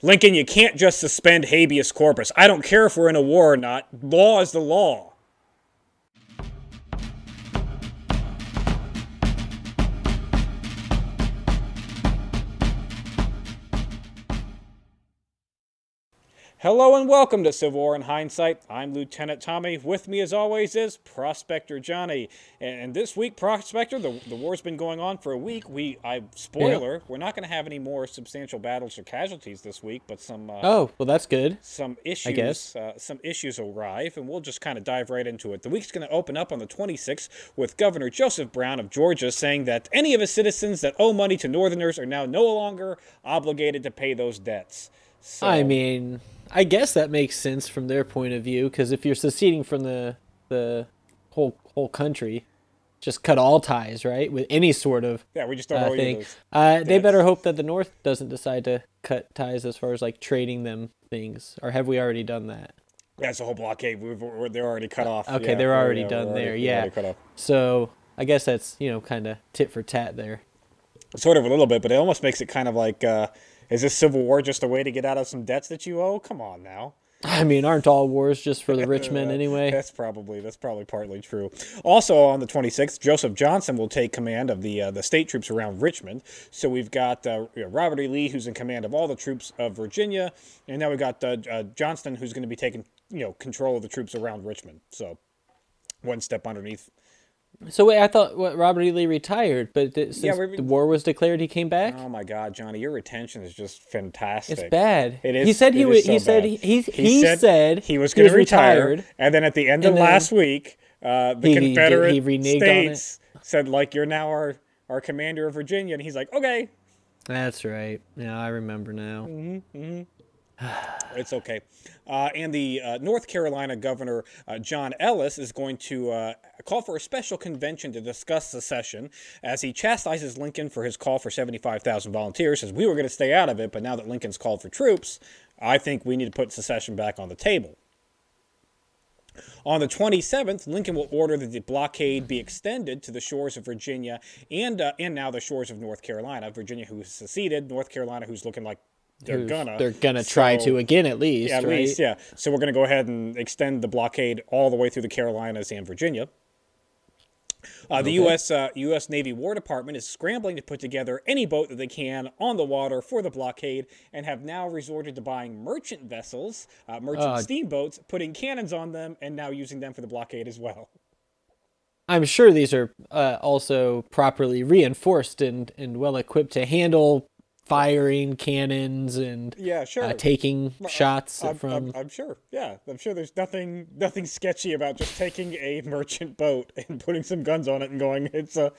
Lincoln, you can't just suspend habeas corpus. I don't care if we're in a war or not. Law is the law. Hello and welcome to Civil War in Hindsight. I'm Lieutenant Tommy. With me, as always, is Prospector Johnny. And this week, Prospector, the, the war's been going on for a week. We, I spoiler, yeah. we're not going to have any more substantial battles or casualties this week, but some. Uh, oh, well, that's good. Some issues. I guess. Uh, some issues arrive, and we'll just kind of dive right into it. The week's going to open up on the 26th with Governor Joseph Brown of Georgia saying that any of his citizens that owe money to Northerners are now no longer obligated to pay those debts. So, I mean, I guess that makes sense from their point of view because if you're seceding from the the whole whole country, just cut all ties, right? With any sort of yeah, we just don't uh, thing. Uh, they better hope that the North doesn't decide to cut ties as far as like trading them things, or have we already done that? Yeah, it's a whole blockade. we are they're already cut off. Okay, yeah, they're already yeah, done there. yeah. So I guess that's you know kind of tit for tat there. Sort of a little bit, but it almost makes it kind of like. Uh, is this civil war just a way to get out of some debts that you owe? Come on now. I mean, aren't all wars just for the rich men anyway? that's probably that's probably partly true. Also, on the 26th, Joseph Johnston will take command of the uh, the state troops around Richmond. So we've got uh, Robert E. Lee, who's in command of all the troops of Virginia, and now we've got uh, uh Johnston, who's going to be taking you know control of the troops around Richmond. So one step underneath so wait, I thought what Robert E. Lee retired, but th- since yeah, the war was declared, he came back. Oh my God, Johnny, your retention is just fantastic. It's bad. It is. He said he was. So he said he, he, he, said, said he was going to retire, retired, and then at the end of last week, uh, the he, Confederate states said like you're now our our commander of Virginia, and he's like, okay. That's right. Yeah, I remember now. Mm-hmm, mm-hmm. It's okay. Uh, and the uh, North Carolina governor, uh, John Ellis, is going to uh, call for a special convention to discuss secession as he chastises Lincoln for his call for 75,000 volunteers. Says, We were going to stay out of it, but now that Lincoln's called for troops, I think we need to put secession back on the table. On the 27th, Lincoln will order that the blockade be extended to the shores of Virginia and uh, and now the shores of North Carolina. Virginia, who has seceded, North Carolina, who's looking like they're gonna they're gonna so, try to again at least. Yeah, at right? least, yeah. So we're gonna go ahead and extend the blockade all the way through the Carolinas and Virginia. Uh, the okay. U.S. Uh, U.S. Navy War Department is scrambling to put together any boat that they can on the water for the blockade, and have now resorted to buying merchant vessels, uh, merchant uh, steamboats, putting cannons on them, and now using them for the blockade as well. I'm sure these are uh, also properly reinforced and, and well equipped to handle firing cannons and yeah, sure, uh, taking shots I'm, from. I'm, I'm, sure. Yeah, I'm sure. There's nothing nothing sketchy about just taking a merchant boat and putting some guns on it and going. It's a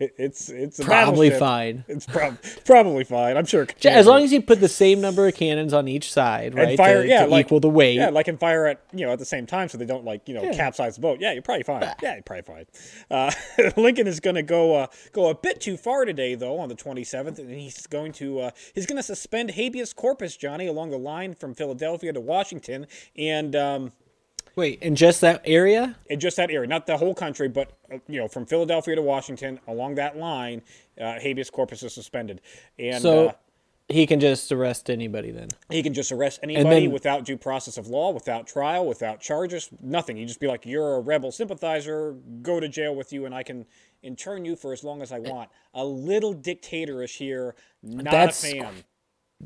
it's it's probably fine. It's prob- probably fine. I'm sure. As long as you put the same number of cannons on each side, right? And fire, to, yeah, to like, equal the weight. Yeah, like and fire at you know at the same time, so they don't like you know yeah. capsize the boat. Yeah, you're probably fine. Yeah, you're probably fine. Uh, Lincoln is going to go uh, go a bit too far today, though, on the 27th, and he's going to uh, he's going to suspend habeas corpus, Johnny, along the line from Philadelphia to Washington, and. Um, Wait, in just that area? In just that area, not the whole country, but uh, you know, from Philadelphia to Washington, along that line, uh, habeas corpus is suspended, and so uh, he can just arrest anybody. Then he can just arrest anybody then, without due process of law, without trial, without charges, nothing. You just be like, "You're a rebel sympathizer. Go to jail with you, and I can intern you for as long as I want." A little dictatorish here. Not that's, a fan.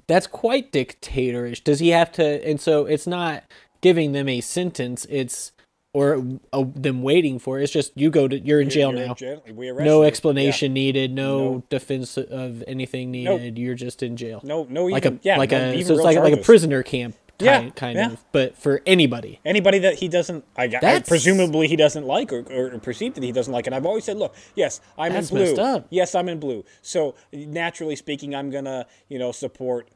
That's quite dictatorish. Does he have to? And so it's not giving them a sentence. It's or uh, them waiting for it. It's just you go to you're in jail you're now. In jail. no explanation yeah. needed. No, no, defense of anything needed. Nope. You're just in jail. No, no, like a yeah, like no, a so it's like like a prisoner camp. Kind, yeah, kind yeah. of, but for anybody, anybody that he doesn't, I, I presumably he doesn't like or, or perceived that he doesn't like. And I've always said, look, yes, I'm in blue. Yes, I'm in blue. So naturally speaking, I'm gonna, you know, support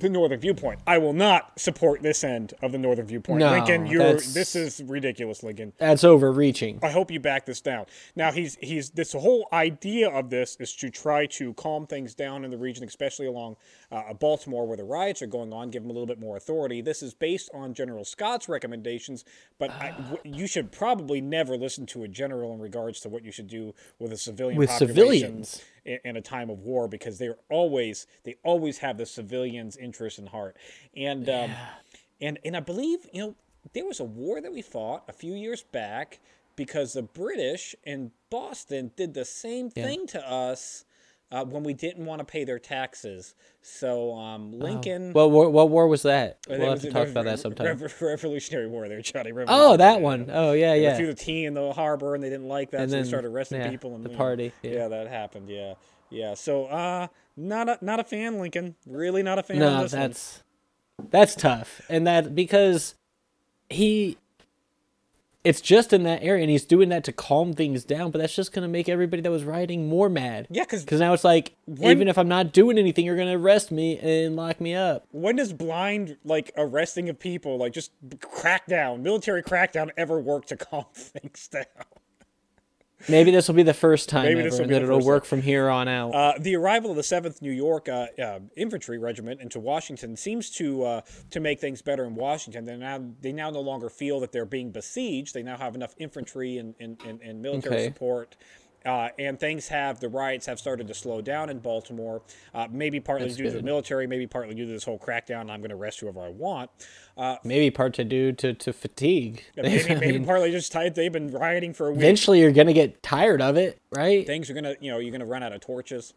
the Northern Viewpoint. I will not support this end of the Northern Viewpoint. No, Lincoln, you're this is ridiculous, Lincoln. That's overreaching. I hope you back this down. Now he's he's this whole idea of this is to try to calm things down in the region, especially along uh, Baltimore where the riots are going on, give them a little bit more authority. This is based on General Scott's recommendations, but I, w- you should probably never listen to a general in regards to what you should do with a civilian with population. civilians in, in a time of war because they're always they always have the civilians' interest in heart. And um, yeah. um, and and I believe you know there was a war that we fought a few years back because the British in Boston did the same thing yeah. to us. Uh, when we didn't want to pay their taxes. So um, oh. Lincoln. Oh. What, what war was that? We'll have was, to talk about that sometime. Revolutionary War there, Johnny. oh, that one. Oh, yeah, yeah. They threw the tea in the harbor and they didn't like that, and so then, they started arresting yeah, people. And, the party. Yeah. yeah. that happened. Yeah, yeah. So, uh, not a not a fan, Lincoln. Really, not a fan. No, that's one. that's tough, and that because he it's just in that area, and he's doing that to calm things down. But that's just gonna make everybody that was rioting more mad. Yeah, because now it's like when, even if I'm not doing anything, you're gonna arrest me and lock me up. When does blind like arresting of people, like just crackdown, military crackdown, ever work to calm things down? Maybe this will be the first time Maybe ever, that it'll work time. from here on out. Uh, the arrival of the Seventh New York uh, uh, Infantry Regiment into Washington seems to uh, to make things better in Washington. They now they now no longer feel that they're being besieged. They now have enough infantry and, and, and, and military okay. support uh, and things have the riots have started to slow down in Baltimore. Uh, maybe partly That's due good. to the military, maybe partly due to this whole crackdown. I'm going to arrest whoever I want. Uh, maybe part to due to, to fatigue. maybe, maybe mean, partly just tired. They've been rioting for a week. Eventually, you're going to get tired of it, right? Things are going to, you know, you're going to run out of torches.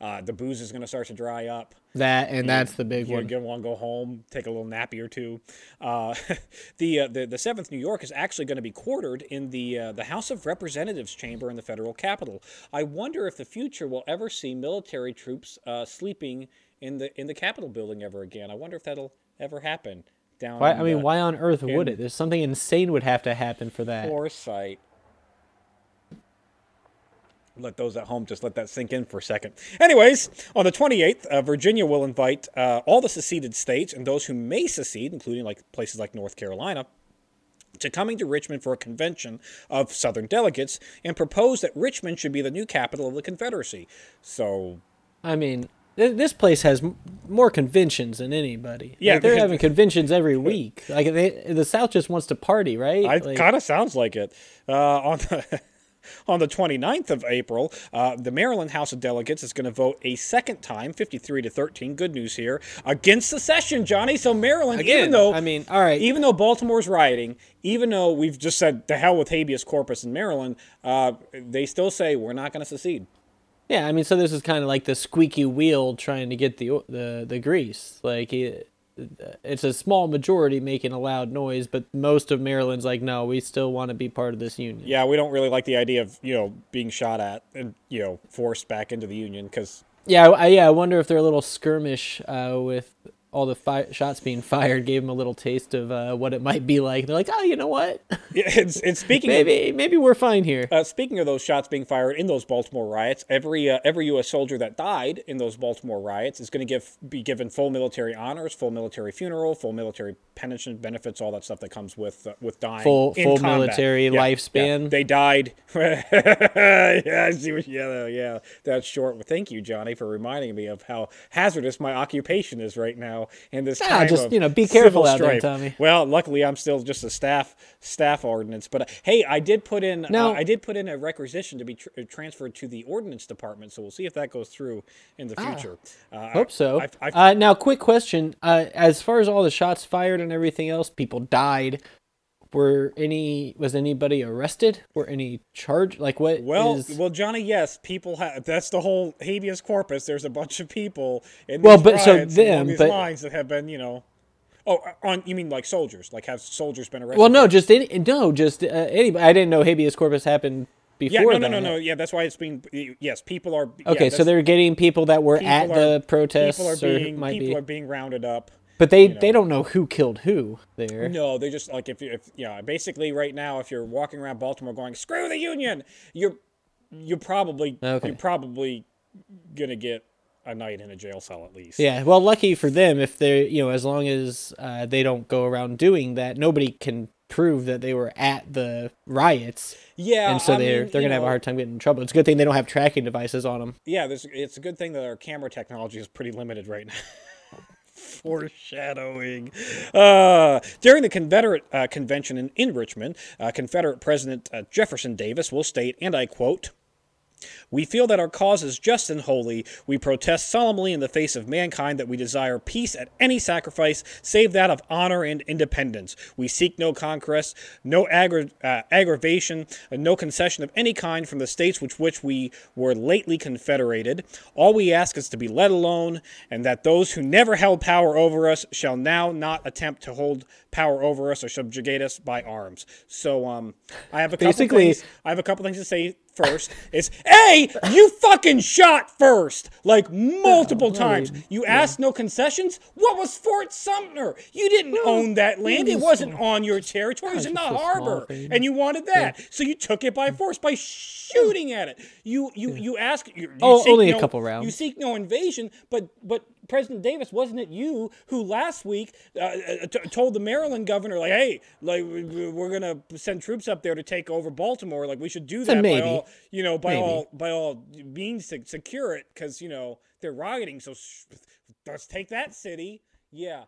Uh, the booze is going to start to dry up. That and you, that's the big you're one. You're going to want to go home, take a little nappy or two. Uh, the, uh, the the Seventh New York is actually going to be quartered in the uh, the House of Representatives chamber in the federal capital. I wonder if the future will ever see military troops uh, sleeping in the in the Capitol building ever again. I wonder if that'll ever happen. Down. Why, I mean, why on earth would it? There's something insane would have to happen for that. Foresight let those at home just let that sink in for a second. Anyways, on the 28th, uh, Virginia will invite uh, all the seceded states and those who may secede, including like places like North Carolina, to coming to Richmond for a convention of Southern delegates and propose that Richmond should be the new capital of the Confederacy. So, I mean, th- this place has m- more conventions than anybody. Yeah, like, they're having conventions every week. Like they, the South just wants to party, right? It like, kind of sounds like it. Uh, on the On the 29th of April, uh, the Maryland House of Delegates is going to vote a second time, 53 to 13. Good news here against secession, Johnny. So Maryland, Again, even though I mean, all right, even though Baltimore's rioting, even though we've just said the hell with habeas corpus in Maryland, uh, they still say we're not going to secede. Yeah, I mean, so this is kind of like the squeaky wheel trying to get the the the grease. Like it's a small majority making a loud noise, but most of Maryland's like, no, we still want to be part of this union. Yeah, we don't really like the idea of you know being shot at and you know forced back into the union because. Yeah, I, yeah, I wonder if they're a little skirmish uh, with all the fi- shots being fired gave them a little taste of uh, what it might be like. They're like, oh, you know what? yeah, it's, it's speaking. maybe of, maybe we're fine here. Uh, speaking of those shots being fired in those Baltimore riots, every uh, every U.S. soldier that died in those Baltimore riots is going to give be given full military honors, full military funeral, full military pension benefits, all that stuff that comes with uh, with dying. Full full combat. military yeah, lifespan. Yeah. They died. yeah, what, yeah, yeah. That's short. Well, thank you, Johnny, for reminding me of how hazardous my occupation is right now in this ah, just you know be careful out strife. there, Tommy. Well, luckily I'm still just a staff staff ordinance, but uh, hey, I did put in now, uh, I did put in a requisition to be tr- uh, transferred to the ordinance department, so we'll see if that goes through in the ah, future. Ah, hope so. I've, I've, uh, now, quick question: as far as all the shots fired and everything else, people died were any was anybody arrested were any charge like what well is... well johnny yes people have that's the whole habeas corpus there's a bunch of people in well but so them these but lines that have been you know oh on you mean like soldiers like have soldiers been arrested well no just any no just uh, anybody i didn't know habeas corpus happened before yeah, no, no, no, no. Yeah, that's why it's being. Yes, people are. Okay, so they're getting people that were at the protests. People are being. people are being rounded up. But they, you know. they don't know who killed who there. No, they just like if you if yeah, basically right now if you're walking around Baltimore going screw the union, you're you're probably okay. you're probably gonna get a night in a jail cell at least. Yeah, well, lucky for them if they're you know as long as uh, they don't go around doing that, nobody can prove that they were at the riots. Yeah, and so I they're mean, they're gonna know, have a hard time getting in trouble. It's a good thing they don't have tracking devices on them. Yeah, it's a good thing that our camera technology is pretty limited right now. Foreshadowing. Uh, during the Confederate uh, convention in, in Richmond, uh, Confederate President uh, Jefferson Davis will state, and I quote, we feel that our cause is just and holy. We protest solemnly in the face of mankind that we desire peace at any sacrifice, save that of honor and independence. We seek no conquest, no aggra- uh, aggravation, and no concession of any kind from the states with which we were lately confederated. All we ask is to be let alone, and that those who never held power over us shall now not attempt to hold power over us or subjugate us by arms. So, um, I have a couple Basically, things. I have a couple things to say first is A, you fucking shot first, like multiple oh, times. You asked no concessions? What was Fort Sumter? You didn't own that land. It wasn't on your territory. It was in the harbor. And you wanted that. So you took it by force by shooting at it. You you you ask you, you Oh, only no, a couple rounds. You seek no invasion, but but President Davis, wasn't it you who last week uh, uh t- told the Maryland governor, like, hey, like we're gonna send troops up there to take over Baltimore, like we should do that by all, you know, by maybe. all by all means to secure it, because you know they're rioting. So sh- let's take that city. Yeah,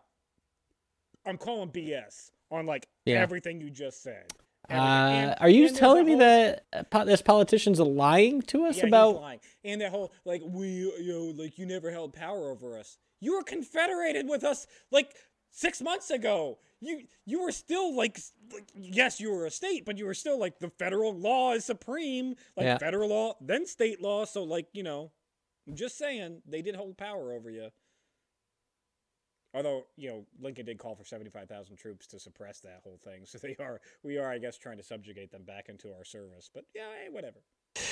I'm calling BS on like yeah. everything you just said. Uh, are you telling me whole, that this politician's lying to us yeah, about? lying. And that whole like we you know like you never held power over us. You were confederated with us like six months ago. You you were still like, like yes you were a state, but you were still like the federal law is supreme, like yeah. federal law, then state law. So like you know, I'm just saying they did hold power over you. Although you know Lincoln did call for seventy five thousand troops to suppress that whole thing, so they are we are I guess trying to subjugate them back into our service. But yeah, hey, whatever.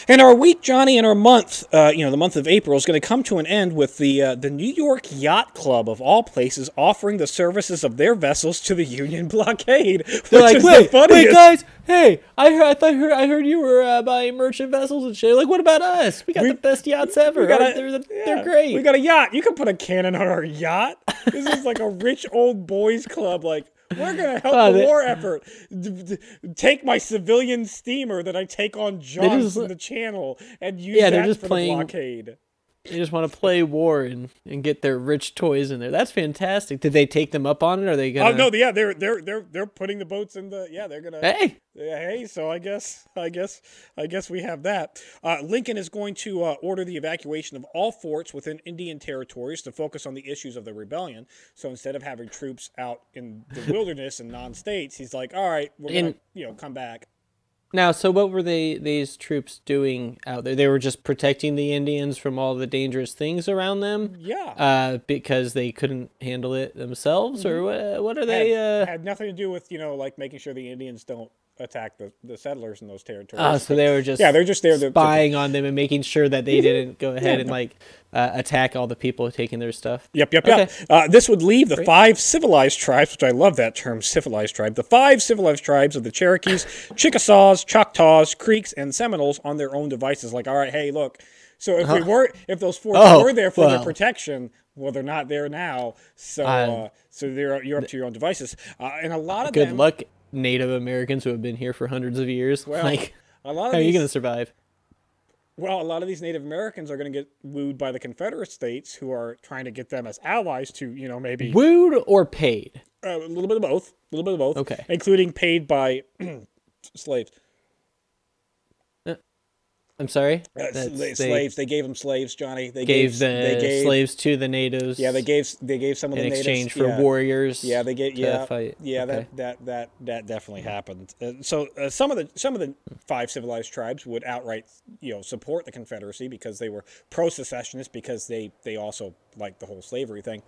And our week, Johnny, and our month, uh, you know, the month of April is going to come to an end with the uh, the New York Yacht Club of all places offering the services of their vessels to the Union blockade. They're like, wait, the wait, guys, hey, I heard, I thought, heard, I heard you were uh, buying merchant vessels and shit. Like, what about us? We got we, the best yachts ever. Got a, they're, the, yeah, they're great. We got a yacht. You can put a cannon on our yacht. This is like a rich old boys club. Like, we're gonna help oh, the they, war effort. D- d- take my civilian steamer that I take on jobs in the channel and use yeah, that for playing, the blockade. They just want to play war and, and get their rich toys in there. That's fantastic. Did they take them up on it? Or are they gonna? Oh no, yeah, they're they're they're they're putting the boats in the yeah. They're gonna. Hey. Hey, so I guess I guess I guess we have that. Uh, Lincoln is going to uh, order the evacuation of all forts within Indian territories to focus on the issues of the rebellion. So instead of having troops out in the wilderness and non-states, he's like, "All right, we're gonna you know come back." Now, so what were they these troops doing out there? They were just protecting the Indians from all the dangerous things around them. Yeah. Uh, because they couldn't handle it themselves, mm-hmm. or what? What are they? Had, uh... had nothing to do with you know like making sure the Indians don't attack the, the settlers in those territories. Oh, so they were just yeah, they're just there spying to, on them and making sure that they didn't go ahead yeah. and like uh, attack all the people taking their stuff. Yep, yep, okay. yep. Uh, this would leave the Great. five civilized tribes, which I love that term, civilized tribe. The five civilized tribes of the Cherokees, Chickasaws, Choctaws, Creeks, and Seminoles on their own devices. Like, all right, hey, look. So if uh-huh. we were, if those forces oh, were there for well. their protection, well, they're not there now. So, uh, so they're you're up to your own devices. Uh, and a lot of good them, luck Native Americans who have been here for hundreds of years. Well, like, a lot of how these, are you going to survive? Well, a lot of these Native Americans are going to get wooed by the Confederate states, who are trying to get them as allies to, you know, maybe wooed or paid. Uh, a little bit of both. A little bit of both. Okay. Including paid by slaves. I'm sorry. Uh, they, slaves. They gave them slaves, Johnny. They gave, gave the they gave, slaves to the natives. Yeah, they gave they gave some of the in natives exchange for yeah. warriors. Yeah, they get yeah fight. yeah okay. that, that that that definitely happened. Uh, so uh, some of the some of the five civilized tribes would outright you know support the Confederacy because they were pro secessionist because they they also liked the whole slavery thing.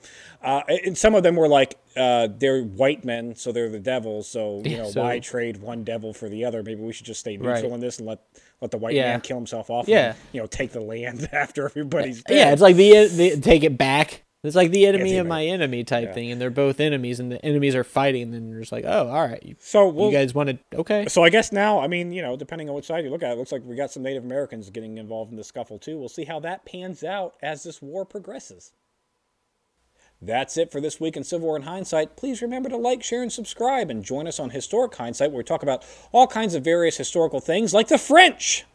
Uh, and some of them were like uh, they're white men, so they're the devils. So you know so, why trade one devil for the other? Maybe we should just stay neutral right. in this and let let the white yeah. man kill himself off. Yeah, and, you know take the land after everybody's dead. Yeah, it's like the, the take it back It's like the enemy of my enemy type yeah. thing, and they're both enemies, and the enemies are fighting, and then you're just like, oh, all right. So we'll, you guys want to okay? So I guess now, I mean, you know, depending on which side you look at, it looks like we got some Native Americans getting involved in the scuffle too. We'll see how that pans out as this war progresses. That's it for this week in Civil War in Hindsight. Please remember to like, share, and subscribe, and join us on Historic Hindsight, where we talk about all kinds of various historical things like the French.